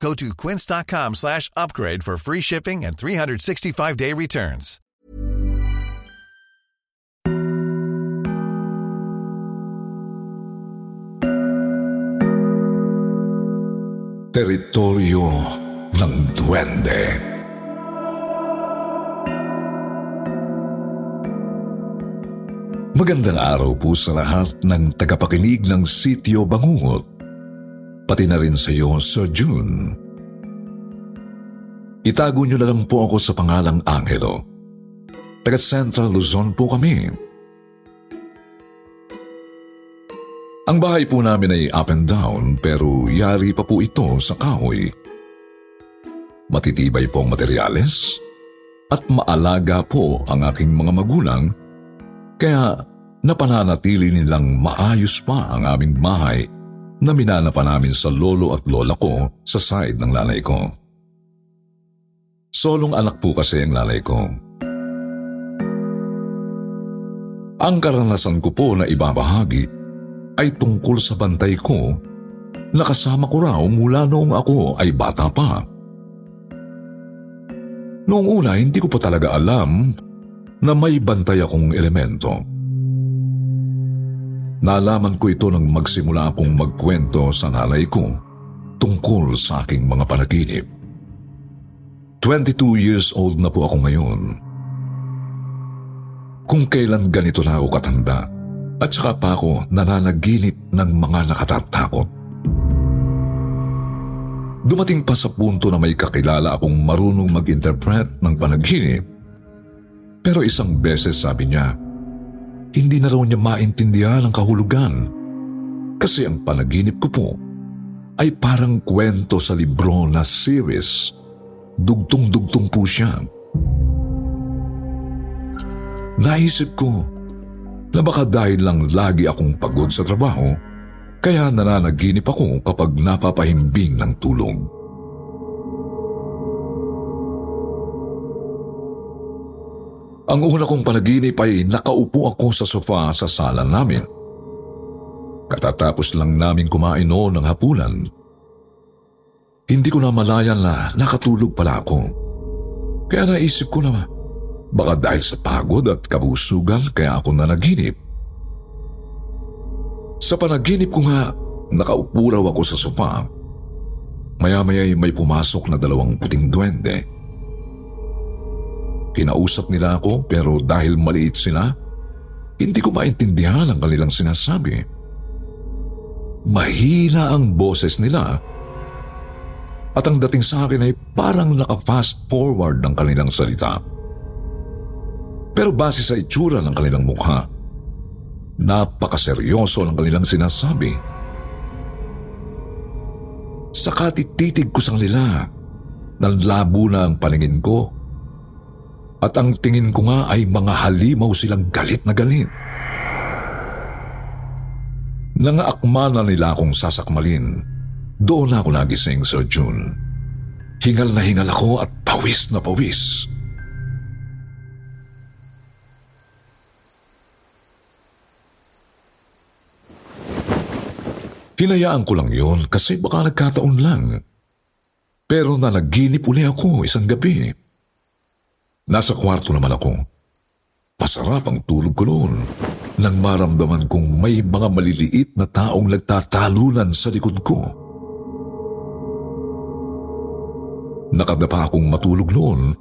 Go to quince.com slash upgrade for free shipping and 365-day returns. Teritoryo ng Duwende. Magandang araw po sa lahat ng tagapakinig ng Sityo Bangungot. Pati na rin sa iyo, Sir June. Itago niyo na lang po ako sa pangalang Angelo. Taga Central Luzon po kami. Ang bahay po namin ay up and down pero yari pa po ito sa kahoy. Matitibay po ang materyales at maalaga po ang aking mga magulang kaya napananatili nilang maayos pa ang aming bahay na minana pa namin sa lolo at lola ko sa side ng lalay ko. Solong anak po kasi ang lalay ko. Ang karanasan ko po na ibabahagi ay tungkol sa bantay ko na kasama ko raw mula noong ako ay bata pa. Noong una, hindi ko pa talaga alam na may bantay akong elemento. Nalaman ko ito nang magsimula akong magkwento sa nanay ko tungkol sa aking mga panaginip. 22 years old na po ako ngayon. Kung kailan ganito na ako katanda, at saka pa ako nananaginip ng mga nakatatakot. Dumating pa sa punto na may kakilala akong marunong mag-interpret ng panaginip. Pero isang beses sabi niya, hindi na raw niya maintindihan ang kahulugan kasi ang panaginip ko po ay parang kwento sa libro na series. Dugtong-dugtong po siya. Naisip ko na baka dahil lang lagi akong pagod sa trabaho, kaya nananaginip ako kapag napapahimbing ng tulog. Ang una kong panaginip ay nakaupo ako sa sofa sa sala namin. Katatapos lang namin kumain noon ng hapunan. Hindi ko na malayan na nakatulog pala ako. Kaya naisip ko na baka dahil sa pagod at kabusugan kaya ako nanaginip. Sa panaginip ko nga, nakaupo raw ako sa sofa. Maya-maya'y may pumasok na dalawang puting duwende. Kinausap nila ako pero dahil maliit sila, hindi ko maintindihan ang kanilang sinasabi. Mahina ang boses nila at ang dating sa akin ay parang naka-fast forward ng kanilang salita. Pero base sa itsura ng kanilang mukha, napakaseryoso ng kanilang sinasabi. Sa katititig ko sa kanila, nanlabo na ang paningin ko at ang tingin ko nga ay mga halimaw silang galit na galit. Nangaakma na nila akong sasakmalin. Doon ako nagising, Sir June. Hingal na hingal ako at pawis na pawis. Hinayaan ko lang yon kasi baka nagkataon lang. Pero nanaginip uli ako isang gabi. Nasa kwarto naman ako. Masarap ang tulog ko noon nang maramdaman kong may mga maliliit na taong nagtatalunan sa likod ko. Nakadapa akong matulog noon,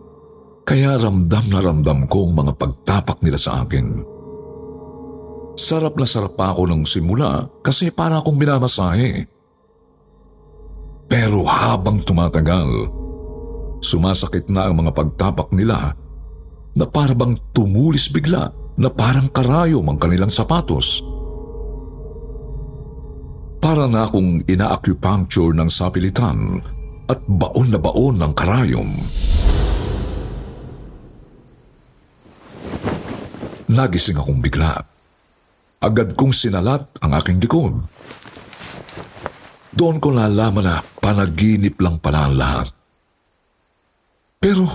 kaya ramdam na ramdam ko ang mga pagtapak nila sa akin. Sarap na sarap pa ako nung simula kasi para akong minamasahe. Pero habang tumatagal, sumasakit na ang mga pagtapak nila na parabang tumulis bigla na parang karayom ang kanilang sapatos. Para na akong ina-acupuncture ng sapilitan at baon na baon ng karayom. nagising akong bigla. Agad kong sinalat ang aking likod. Doon ko nalaman na panaginip lang pala ang lahat. Pero,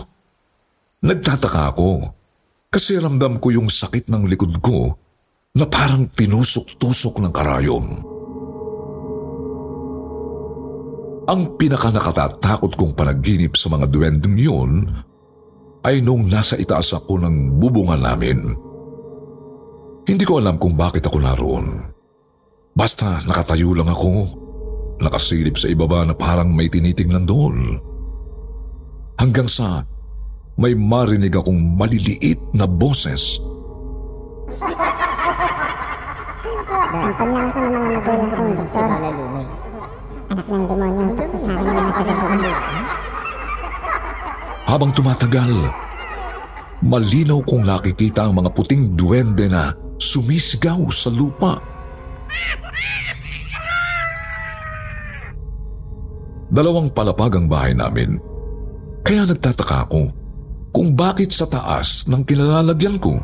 nagtataka ako kasi ramdam ko yung sakit ng likod ko na parang tinusok-tusok ng karayon. Ang pinakanakatatakot kong panaginip sa mga duwendeng yun ay nung nasa itaas ako ng bubungan namin. Hindi ko alam kung bakit ako naroon. Basta nakatayo lang ako, nakasilip sa ibaba na parang may tinitingnan doon. Hanggang sa may marinig akong maliliit na boses. Ang ko ng mga magulang kong doktor. Anak ng demonyo ang tukso sa akin ng mga kagabuan. Habang tumatagal, malinaw kong nakikita ang mga puting duwende na sumisigaw sa lupa. Dalawang palapag ang bahay namin. Kaya nagtataka ako kung bakit sa taas ng kinalalagyan ko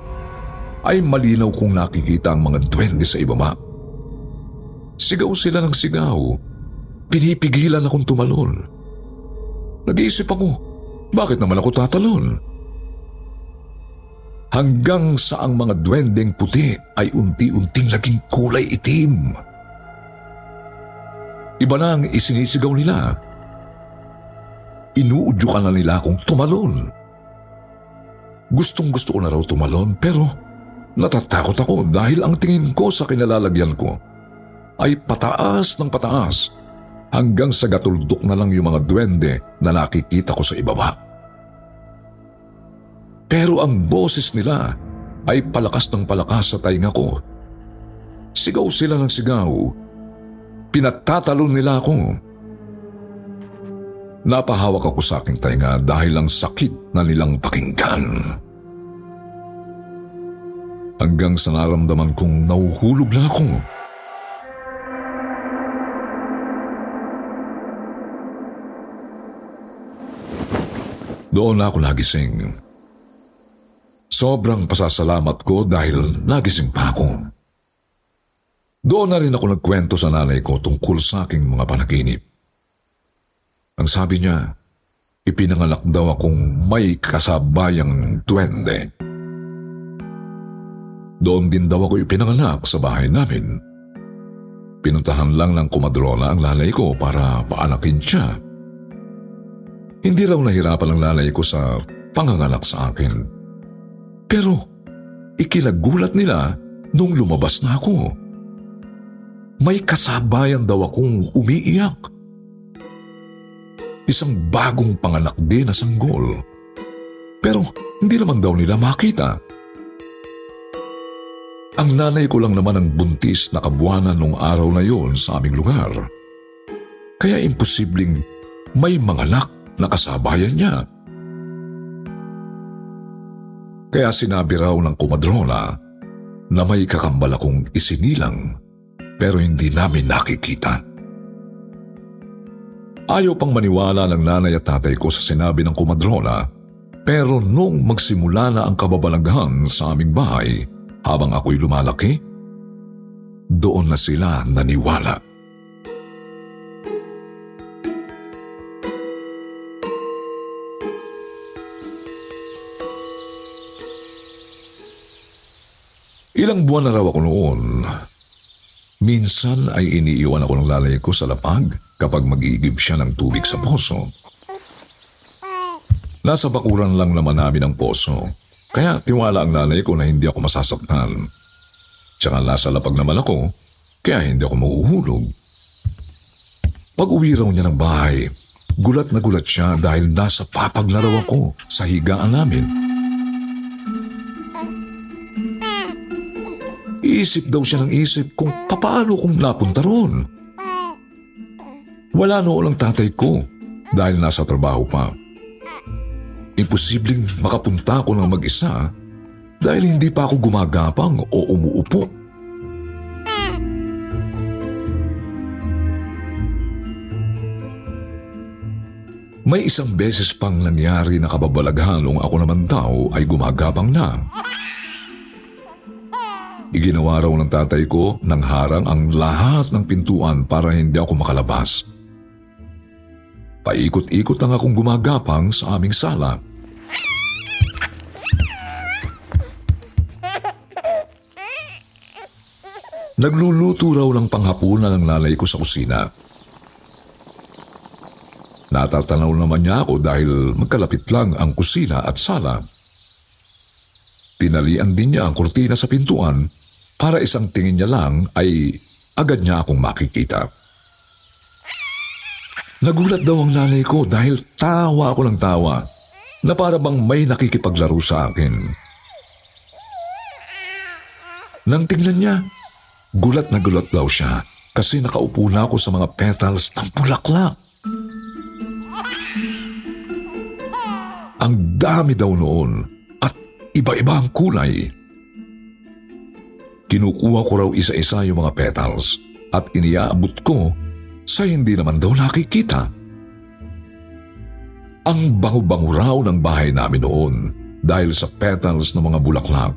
ay malinaw kong nakikita ang mga duwende sa ibaba. Sigaw sila ng sigaw. Pinipigilan akong tumalon. Nag-iisip ako, bakit naman ako tatalon? hanggang sa ang mga duwendeng puti ay unti-unting naging kulay itim. Iba na ang isinisigaw nila. Inuudyukan na nila akong tumalon. Gustong gusto ko na raw tumalon pero natatakot ako dahil ang tingin ko sa kinalalagyan ko ay pataas ng pataas hanggang sa gatuldok na lang yung mga duwende na nakikita ko sa ibaba. Pero ang boses nila ay palakas ng palakas sa tainga ko. Sigaw sila ng sigaw. Pinatatalon nila ako. Napahawak ako sa aking tainga dahil ang sakit na nilang pakinggan. Hanggang sa naramdaman kong nauhulog na ako. Doon ako nagising. Sobrang pasasalamat ko dahil nagising pa ako. Doon na rin ako nagkwento sa nanay ko tungkol sa aking mga panaginip. Ang sabi niya, ipinanganak daw akong may kasabayang duwende. Doon din daw ako ipinanganak sa bahay namin. Pinuntahan lang ng kumadrona ang lalay ko para paanakin siya. Hindi raw nahirapan ang lalay ko sa panganganak sa akin. Pero ikinagulat nila nung lumabas na ako. May kasabayan daw akong umiiyak. Isang bagong panganak din na sanggol. Pero hindi naman daw nila makita. Ang nanay ko lang naman ang buntis na kabuwanan nung araw na yon sa aming lugar. Kaya imposibleng may manganak na kasabayan niya. Kaya sinabi raw ng kumadrona na may kakambal akong isinilang pero hindi namin nakikita. Ayaw pang maniwala ng nanay at tatay ko sa sinabi ng kumadrona pero nung magsimula na ang kababalaghan sa aming bahay habang ako'y lumalaki, doon na sila naniwala. Ilang buwan na raw ako noon. Minsan ay iniiwan ako ng lalay ko sa lapag kapag mag-iigib siya ng tubig sa poso. Nasa bakuran lang naman namin ang poso, kaya tiwala ang nanay ko na hindi ako masasaktan. Tsaka nasa lapag naman ako, kaya hindi ako mauhulog. Pag uwi raw niya ng bahay, gulat na gulat siya dahil nasa papag na raw ako sa higaan namin. Isip daw siya ng isip kung papaano kung napunta roon. Wala noon ang tatay ko dahil nasa trabaho pa. Imposibleng makapunta ako ng mag-isa dahil hindi pa ako gumagapang o umuupo. May isang beses pang nangyari na kababalaghan nung ako naman daw ay gumagapang na. Iginawa raw ng tatay ko ng harang ang lahat ng pintuan para hindi ako makalabas. Paikot-ikot lang akong gumagapang sa aming sala. Nagluluto raw ng panghapunan ng lalay ko sa kusina. Natatanaw naman niya ako dahil magkalapit lang ang kusina at sala. Tinalian din niya ang kurtina sa pintuan para isang tingin niya lang ay agad niya akong makikita. Nagulat daw ang nanay ko dahil tawa ako ng tawa na para bang may nakikipaglaro sa akin. Nang tingnan niya, gulat na gulat daw siya kasi nakaupo na ako sa mga petals ng bulaklak. Ang dami daw noon at iba-iba ang kulay. Kinukuha ko raw isa-isa yung mga petals at iniaabot ko sa hindi naman daw nakikita. Ang bango-bango raw ng bahay namin noon dahil sa petals ng mga bulaklak.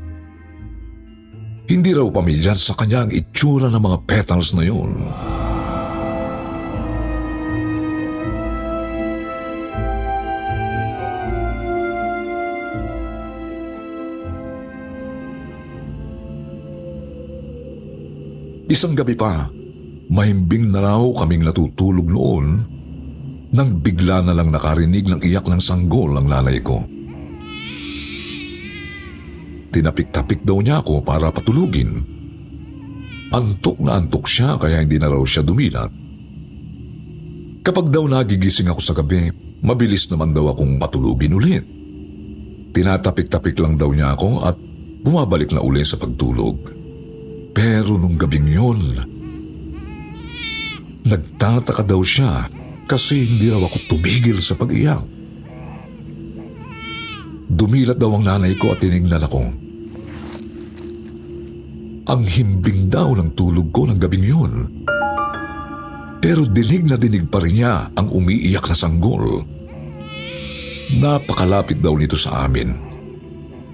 Hindi raw pamilyar sa kanya ang itsura ng mga petals na yun. Isang gabi pa, mahimbing na raw kaming natutulog noon nang bigla na lang nakarinig ng iyak ng sanggol ang lalay ko. Tinapik-tapik daw niya ako para patulugin. Antok na antok siya kaya hindi na raw siya dumilat. Kapag daw nagigising ako sa gabi, mabilis naman daw akong patulugin ulit. Tinatapik-tapik lang daw niya ako at bumabalik na uli sa pagtulog. Pero nung gabing yun, nagtataka daw siya kasi hindi raw ako tumigil sa pag-iyak. Dumilat daw ang nanay ko at tinignan ako. Ang himbing daw ng tulog ko ng gabing yun. Pero dinig na dinig pa rin niya ang umiiyak na sanggol. Napakalapit daw nito sa amin.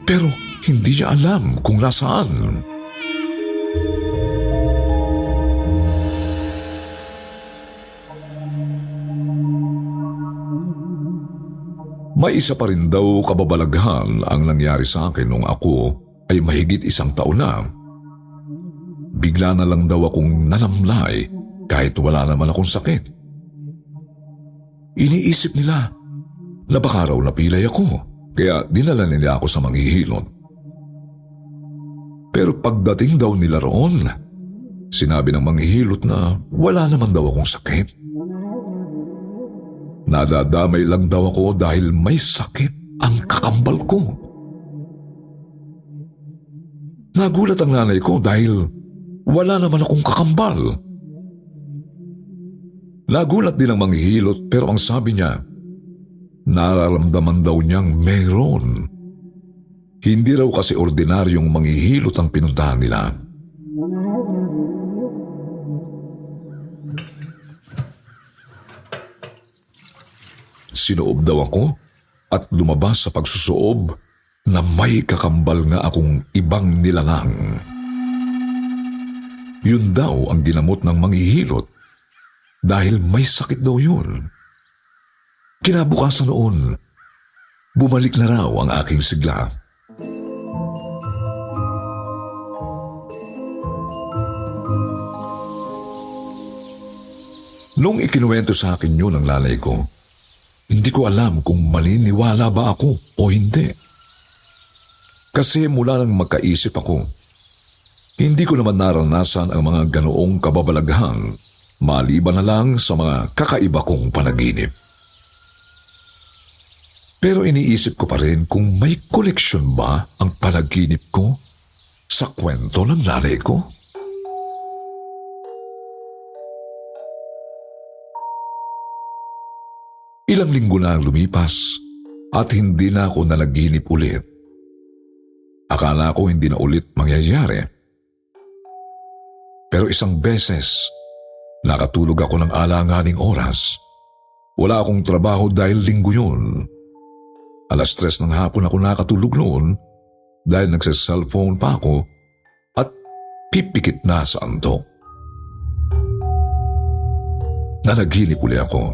Pero hindi niya alam kung nasaan. May isa pa rin daw kababalaghan ang nangyari sa akin nung ako ay mahigit isang taon na. Bigla na lang daw akong nanamlay kahit wala naman akong sakit. Iniisip nila na baka raw napilay ako kaya dinala nila ako sa manghihilot. Pero pagdating daw nila roon, sinabi ng manghihilot na wala naman daw akong sakit. Nadadamay lang daw ako dahil may sakit ang kakambal ko. Nagulat ang nanay ko dahil wala naman akong kakambal. Nagulat din ang manghihilot pero ang sabi niya, nararamdaman daw niyang mayroon. Hindi raw kasi ordinaryong manghihilot ang pinuntahan nila. Sinoob daw ako at lumabas sa pagsusuob na may kakambal nga akong ibang nilalang. Yun daw ang ginamot ng manghihilot dahil may sakit daw yun. Kinabukasan noon, bumalik na raw ang aking sigla. Nung ikinuwento sa akin yun ng lalay ko, hindi ko alam kung maliniwala ba ako o hindi. Kasi mula nang magkaisip ako, hindi ko naman naranasan ang mga ganoong kababalaghan maliban na lang sa mga kakaiba kong panaginip. Pero iniisip ko pa rin kung may koleksyon ba ang panaginip ko sa kwento ng nanay ko. Ilang linggo na ang lumipas at hindi na ako nalaginip ulit. Akala ko hindi na ulit mangyayari. Pero isang beses, nakatulog ako ng alanganing oras. Wala akong trabaho dahil linggo yun. Alas tres ng hapon ako nakatulog noon dahil nagsa-cellphone pa ako at pipikit na sa antok. Nanaginip uli ako.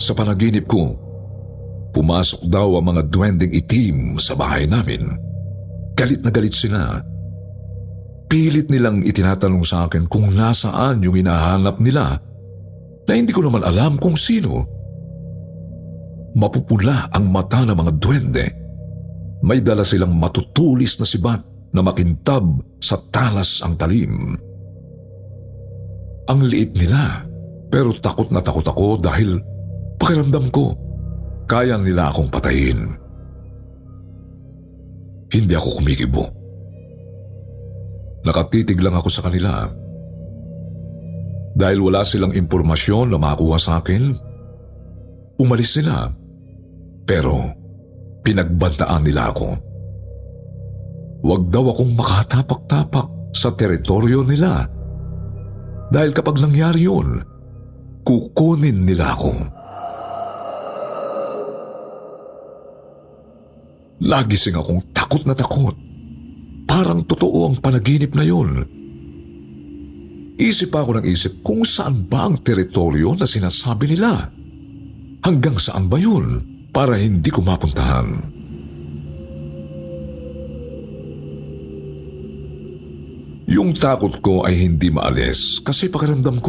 Sa panaginip ko, pumasok daw ang mga duwending itim sa bahay namin. Galit na galit sila. Pilit nilang itinatanong sa akin kung nasaan yung hinahanap nila na hindi ko naman alam kung sino. Mapupula ang mata ng mga duwende. May dala silang matutulis na sibat na makintab sa talas ang talim. Ang liit nila, pero takot na takot ako dahil pakiramdam ko, kaya nila akong patayin. Hindi ako kumikibo. Nakatitig lang ako sa kanila. Dahil wala silang impormasyon na makuha sa akin, umalis sila. Pero pinagbantaan nila ako. Huwag daw akong makatapak-tapak sa teritoryo nila. Dahil kapag nangyari yun, kukunin nila ako. Lagi sing akong takot na takot. Parang totoo ang panaginip na yun. Isip ako ng isip kung saan ba ang teritoryo na sinasabi nila. Hanggang saan ba yun para hindi ko mapuntahan? Yung takot ko ay hindi maalis kasi pakiramdam ko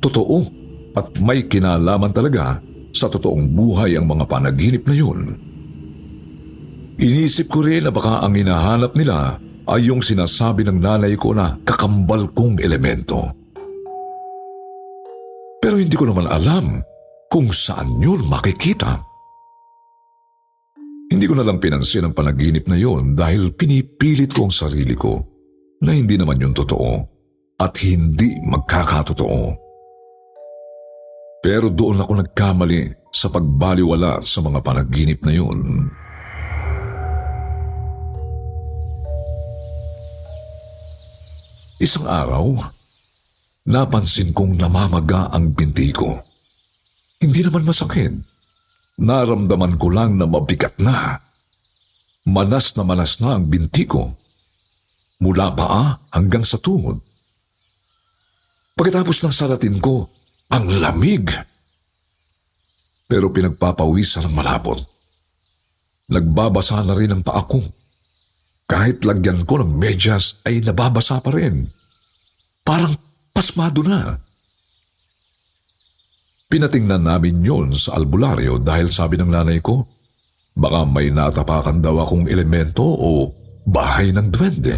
Totoo at may kinalaman talaga sa totoong buhay ang mga panaginip na yun. Inisip ko rin na baka ang hinahanap nila ay yung sinasabi ng nanay ko na kakambal kong elemento. Pero hindi ko naman alam kung saan yun makikita. Hindi ko na lang pinansin ang panaginip na yon dahil pinipilit ko ang sarili ko na hindi naman yun totoo at hindi magkakatotoo. Pero doon ako nagkamali sa pagbaliwala sa mga panaginip na yun. Isang araw, napansin kong namamaga ang binti ko. Hindi naman masakit. Naramdaman ko lang na mabigat na. Manas na manas na ang binti ko. Mula paa hanggang sa tuhod. Pagkatapos ng salatin ko, ang lamig. Pero pinagpapawisan ng malapot. Nagbabasa na rin ang paa ko. Kahit lagyan ko ng medyas ay nababasa pa rin. Parang pasmado na. Pinatingnan namin yon sa albularyo dahil sabi ng nanay ko, baka may natapakan daw akong elemento o bahay ng duwende.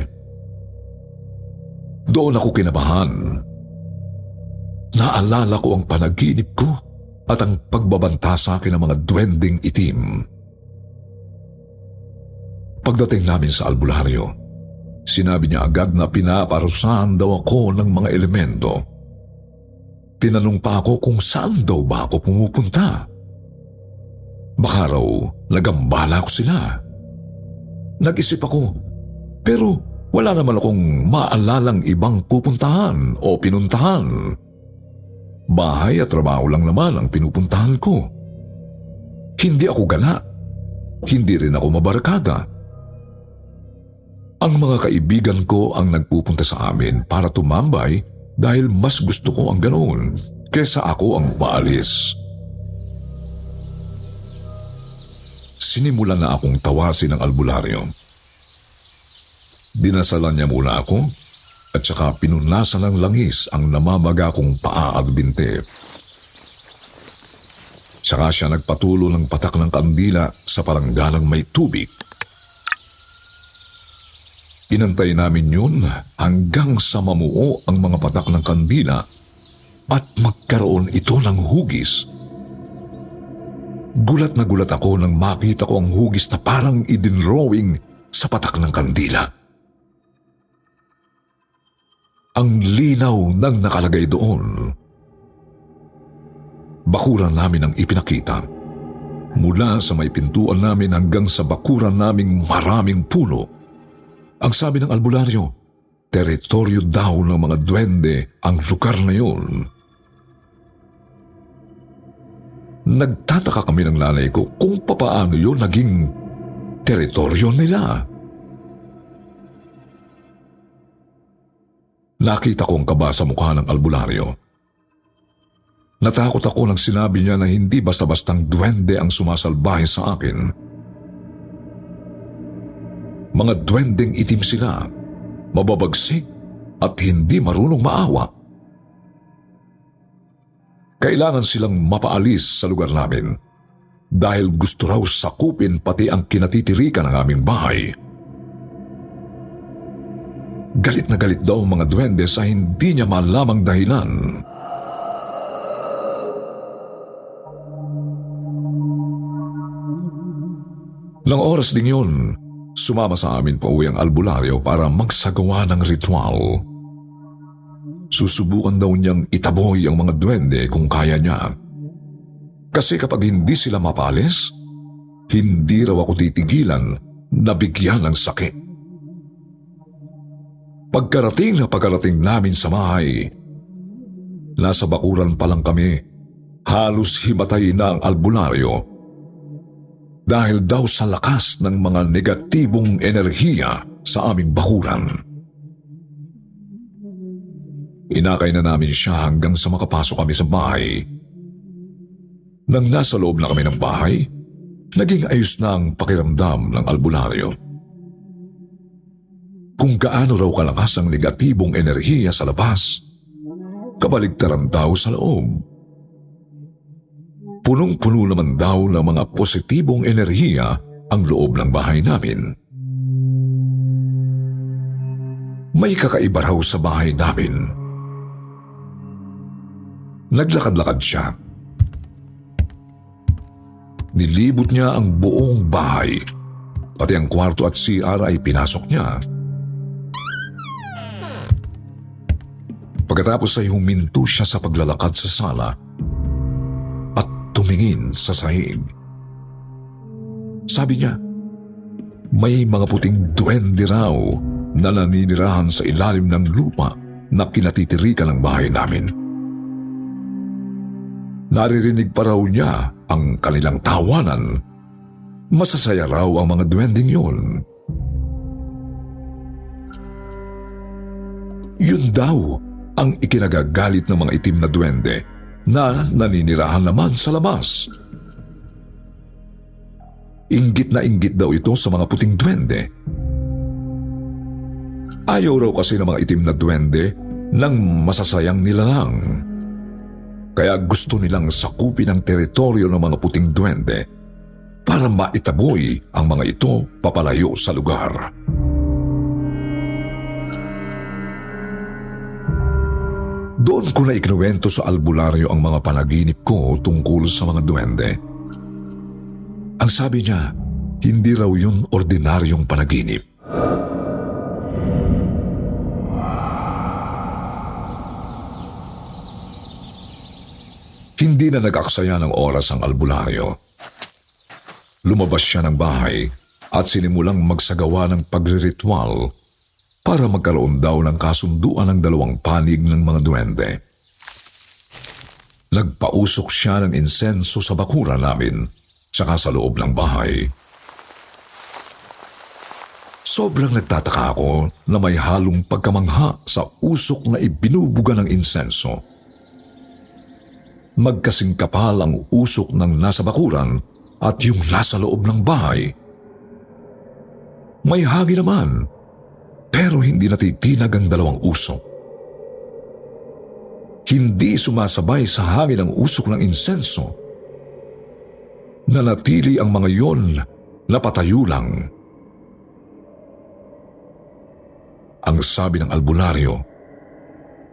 Doon ako kinabahan. Naalala ko ang panaginip ko at ang pagbabanta sa akin ng mga duwending itim. Pagdating namin sa albularyo, sinabi niya agad na pinaparusahan daw ako ng mga elemento. Tinanong pa ako kung saan daw ba ako pumupunta. Baka raw nagambala ko sila. Nag-isip ako, pero wala naman akong maalalang ibang pupuntahan o pinuntahan. Bahay at trabaho lang naman ang pinupuntahan ko. Hindi ako gala. Hindi rin ako mabarkada. Ang mga kaibigan ko ang nagpupunta sa amin para tumambay dahil mas gusto ko ang ganoon kesa ako ang maalis. Sinimulan na akong tawasin ng albularyo. Dinasalan niya muna ako at saka pinunasan ng langis ang namamaga kong paa at binti. Saka siya nagpatulo ng patak ng kandila sa palanggalang may tubig. Inantay namin yun hanggang sa mamuo ang mga patak ng kandila at magkaroon ito ng hugis. Gulat na gulat ako nang makita ko ang hugis na parang idinrawing sa patak ng kandila. Ang linaw ng nakalagay doon. Bakuran namin ang ipinakita. Mula sa may pintuan namin hanggang sa bakuran naming maraming puno. Ang sabi ng albularyo, teritoryo daw ng mga duwende ang lugar na yun. Nagtataka kami ng nanay ko kung papaano yun naging teritoryo nila. Nakita ko ang kaba sa mukha ng albularyo. Natakot ako nang sinabi niya na hindi basta-bastang duwende ang sumasalbahe sa akin. Mga duwendeng itim sila, mababagsik at hindi marunong maawa. Kailangan silang mapaalis sa lugar namin dahil gusto raw sakupin pati ang kinatitirikan ng aming bahay. Galit na galit daw mga duwende sa hindi niya malamang dahilan. Nang oras ding yun, sumama sa amin pa uwi ang albularyo para magsagawa ng ritual. Susubukan daw niyang itaboy ang mga duwende kung kaya niya. Kasi kapag hindi sila mapalis, hindi raw ako titigilan na bigyan ng sakit. Pagkarating na pagkarating namin sa bahay, nasa bakuran pa lang kami, halos himatay na ang albularyo dahil daw sa lakas ng mga negatibong enerhiya sa aming bakuran. Inakay na namin siya hanggang sa makapasok kami sa bahay. Nang nasa loob na kami ng bahay, naging ayos na ang pakiramdam ng albularyo. Kung gaano raw kalakas ang negatibong enerhiya sa labas, kabaligtaran daw sa loob. Punong-puno naman daw ng mga positibong enerhiya ang loob ng bahay namin. May kakaiba raw sa bahay namin. Naglakad-lakad siya. Nilibot niya ang buong bahay. Pati ang kwarto at CR ay pinasok niya. Pagkatapos ay huminto siya sa paglalakad sa sala at tumingin sa sahig. Sabi niya, may mga puting duwende raw na naninirahan sa ilalim ng lupa na kinatitirikan ng bahay namin. Naririnig pa raw niya ang kanilang tawanan. Masasaya raw ang mga duwending yun. Yun daw ang ikinagagalit ng mga itim na duwende na naninirahan naman sa labas. Inggit na inggit daw ito sa mga puting duwende. Ayaw raw kasi ng mga itim na duwende ng masasayang nila lang. Kaya gusto nilang sakupin ang teritoryo ng mga puting duwende para maitaboy ang mga ito papalayo sa lugar. Doon ko na ikinuwento sa albularyo ang mga panaginip ko tungkol sa mga duwende. Ang sabi niya, hindi raw yun ordinaryong panaginip. Hindi na nag-aksaya ng oras ang albularyo. Lumabas siya ng bahay at sinimulang magsagawa ng pagriritual para magkaroon daw ng kasunduan ng dalawang panig ng mga duwende. Nagpausok siya ng insenso sa bakura namin, saka sa loob ng bahay. Sobrang nagtataka ako na may halong pagkamangha sa usok na ibinubuga ng insenso. magkasing kapal ang usok ng nasa bakuran at yung nasa loob ng bahay. May hangin naman, pero hindi natitinag ang dalawang usok. Hindi sumasabay sa hangin ang usok ng insenso. Nanatili ang mga yon na patayo lang. Ang sabi ng albularyo,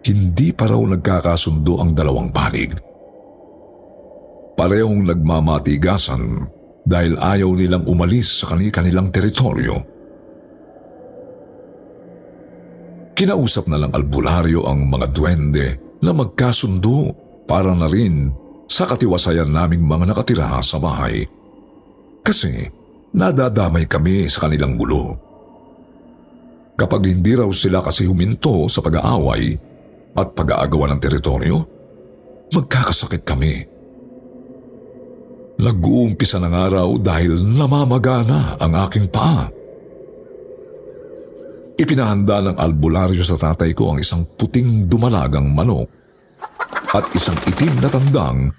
hindi pa raw nagkakasundo ang dalawang panig. Parehong nagmamatigasan dahil ayaw nilang umalis sa kanilang teritoryo. Kinausap na lang albularyo ang mga duwende na magkasundo para na rin sa katiwasayan naming mga nakatira sa bahay. Kasi nadadamay kami sa kanilang gulo. Kapag hindi raw sila kasi huminto sa pag-aaway at pag-aagawa ng teritoryo, magkakasakit kami. Nag-uumpisa ng araw dahil namamagana ang aking paa. Ipinahanda ng albularyo sa tatay ko ang isang puting dumalagang manok at isang itim na tandang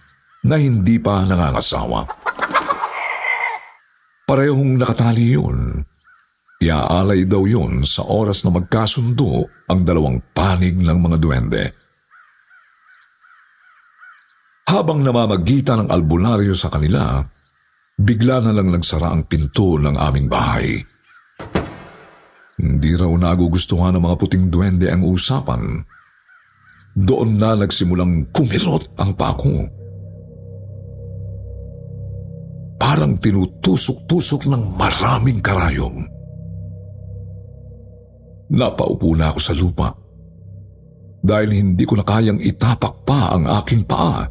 na hindi pa nangangasawa. Parehong nakatali yun Iaalay daw yun sa oras na magkasundo ang dalawang panig ng mga duwende. Habang namamagitan ng albularyo sa kanila, bigla na lang nagsara ang pinto ng aming bahay. Hindi raw nagugustuhan ng mga puting duwende ang usapan. Doon na nagsimulang kumirot ang pako. Parang tinutusok-tusok ng maraming karayom. Napaupo na ako sa lupa. Dahil hindi ko na kayang itapak pa ang aking paa.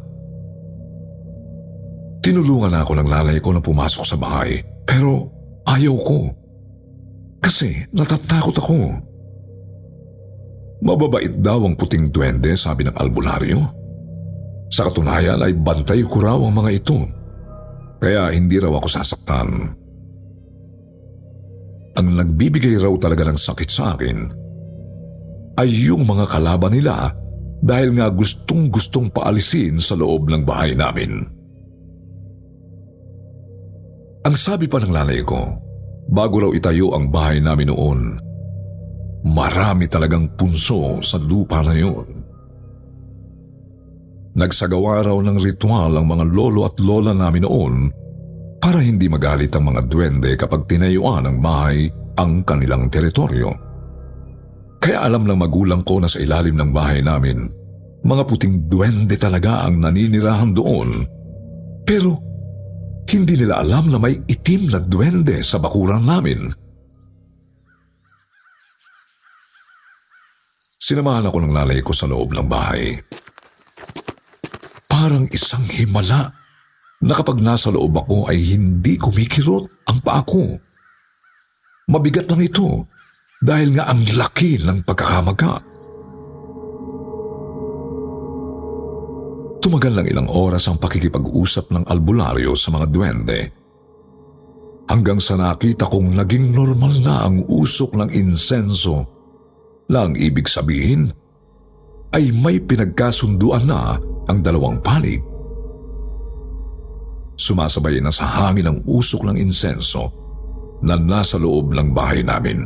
Tinulungan ako ng lalay ko na pumasok sa bahay. Pero ayaw ko. Kasi natatakot ako. Mababait daw ang puting duwende, sabi ng albularyo. Sa katunayan ay bantay ko raw ang mga ito. Kaya hindi raw ako sasaktan. Ang nagbibigay raw talaga ng sakit sa akin ay yung mga kalaban nila dahil nga gustong-gustong paalisin sa loob ng bahay namin. Ang sabi pa ng lalay ko, bago raw itayo ang bahay namin noon, marami talagang punso sa lupa na yun. Nagsagawa raw ng ritual ang mga lolo at lola namin noon para hindi magalit ang mga duwende kapag tinayuan ng bahay ang kanilang teritoryo. Kaya alam ng magulang ko na sa ilalim ng bahay namin, mga puting duwende talaga ang naninirahan doon. Pero hindi nila alam na may itim na duwende sa bakuran namin. Sinamahan ako ng lalay ko sa loob ng bahay. Parang isang himala na kapag nasa loob ako ay hindi kumikirot ang paa ko. Mabigat lang ito dahil nga ang laki ng pagkakamaga. Tumagal lang ilang oras ang pakikipag-usap ng albularyo sa mga duwende. Hanggang sa nakita kong naging normal na ang usok ng insenso lang ibig sabihin ay may pinagkasunduan na ang dalawang panig. Sumasabay na sa hangin ang usok ng insenso na nasa loob ng bahay namin.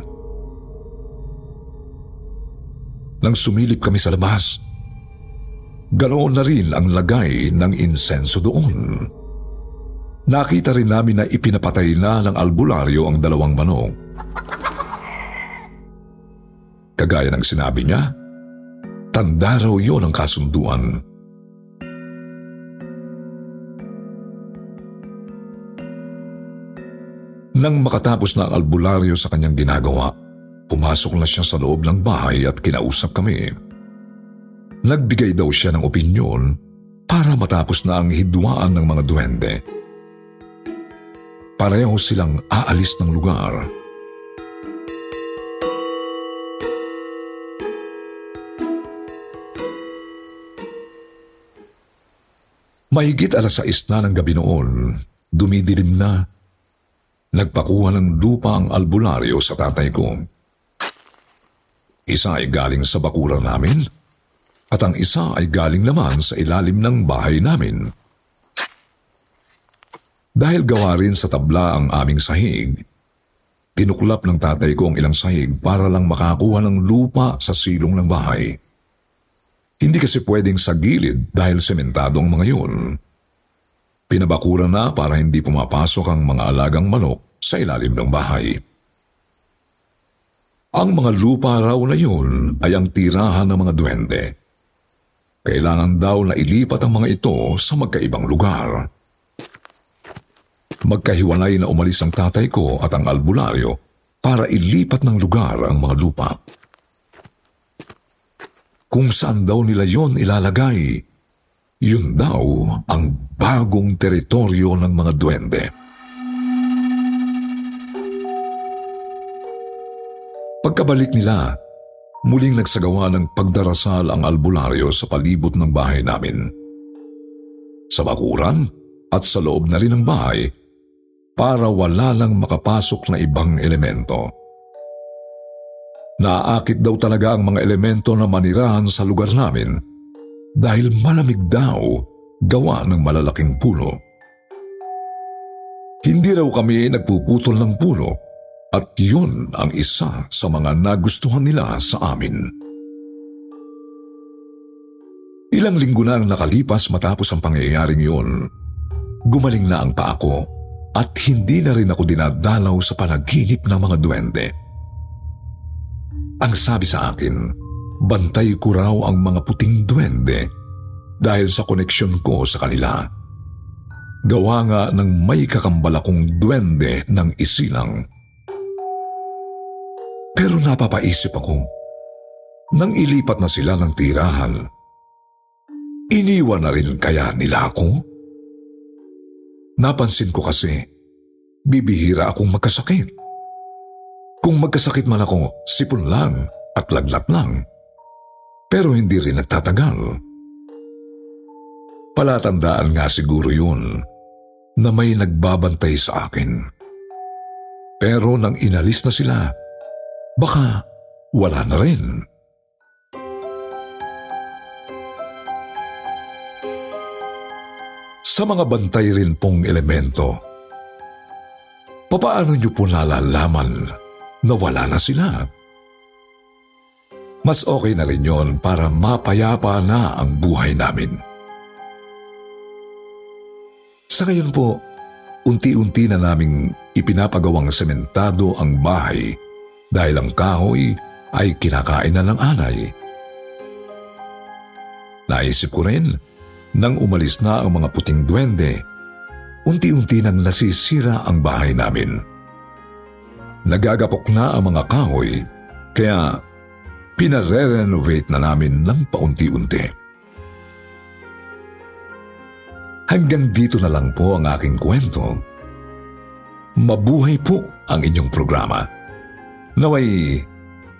Nang sumilip kami sa labas, ganoon na rin ang lagay ng insenso doon. Nakita rin namin na ipinapatay na ng albularyo ang dalawang manok. Kagaya ng sinabi niya, tanda raw yon ang kasunduan Nang makatapos na ang albularyo sa kanyang ginagawa, pumasok na siya sa loob ng bahay at kinausap kami. Nagbigay daw siya ng opinyon para matapos na ang hidwaan ng mga duwende. Pareho silang aalis ng lugar. Mahigit alas 6 na ng gabi noon, dumidilim na nagpakuha ng lupa ang albularyo sa tatay ko. Isa ay galing sa bakura namin at ang isa ay galing naman sa ilalim ng bahay namin. Dahil gawa rin sa tabla ang aming sahig, tinuklap ng tatay ko ang ilang sahig para lang makakuha ng lupa sa silong ng bahay. Hindi kasi pwedeng sa gilid dahil sementado ang mga yun. Pinabakura na para hindi pumapasok ang mga alagang manok sa ilalim ng bahay. Ang mga lupa raw na yun ay ang tirahan ng mga duwende. Kailangan daw na ilipat ang mga ito sa magkaibang lugar. Magkahiwalay na umalis ang tatay ko at ang albularyo para ilipat ng lugar ang mga lupa. Kung saan daw nila yon ilalagay, yun daw ang bagong teritoryo ng mga duwende. Pagkabalik nila, muling nagsagawa ng pagdarasal ang albularyo sa palibot ng bahay namin. Sa bakuran at sa loob na rin ng bahay para wala lang makapasok na ibang elemento. Naaakit daw talaga ang mga elemento na manirahan sa lugar namin dahil malamig daw gawa ng malalaking puno. Hindi raw kami nagpuputol ng puno at yun ang isa sa mga nagustuhan nila sa amin. Ilang linggo na ang nakalipas matapos ang pangyayaring yun. Gumaling na ang paa ko at hindi na rin ako dinadalaw sa panaginip ng mga duwende. Ang sabi sa akin, bantay ko raw ang mga puting duwende dahil sa koneksyon ko sa kanila. Gawa nga ng may kakambal akong duwende ng isilang. Pero napapaisip ako, nang ilipat na sila ng tirahan, iniwan na rin kaya nila ako? Napansin ko kasi, bibihira akong magkasakit. Kung magkasakit man ako, sipon lang at laglat lang. Pero hindi rin nagtatagal. Palatandaan nga siguro yun na may nagbabantay sa akin. Pero nang inalis na sila, baka wala na rin. Sa mga bantay rin pong elemento, papaano niyo po nalalaman na wala na sila? Mas okay na rin yon para mapayapa na ang buhay namin. Sa ngayon po, unti-unti na naming ipinapagawang sementado ang bahay dahil ang kahoy ay kinakain na ng anay. Naisip ko rin, nang umalis na ang mga puting duwende, unti-unti nang nasisira ang bahay namin. Nagagapok na ang mga kahoy, kaya pinare-renovate na namin ng paunti-unti. Hanggang dito na lang po ang aking kwento. Mabuhay po ang inyong programa. Naway,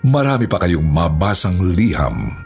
marami pa kayong mabasang liham.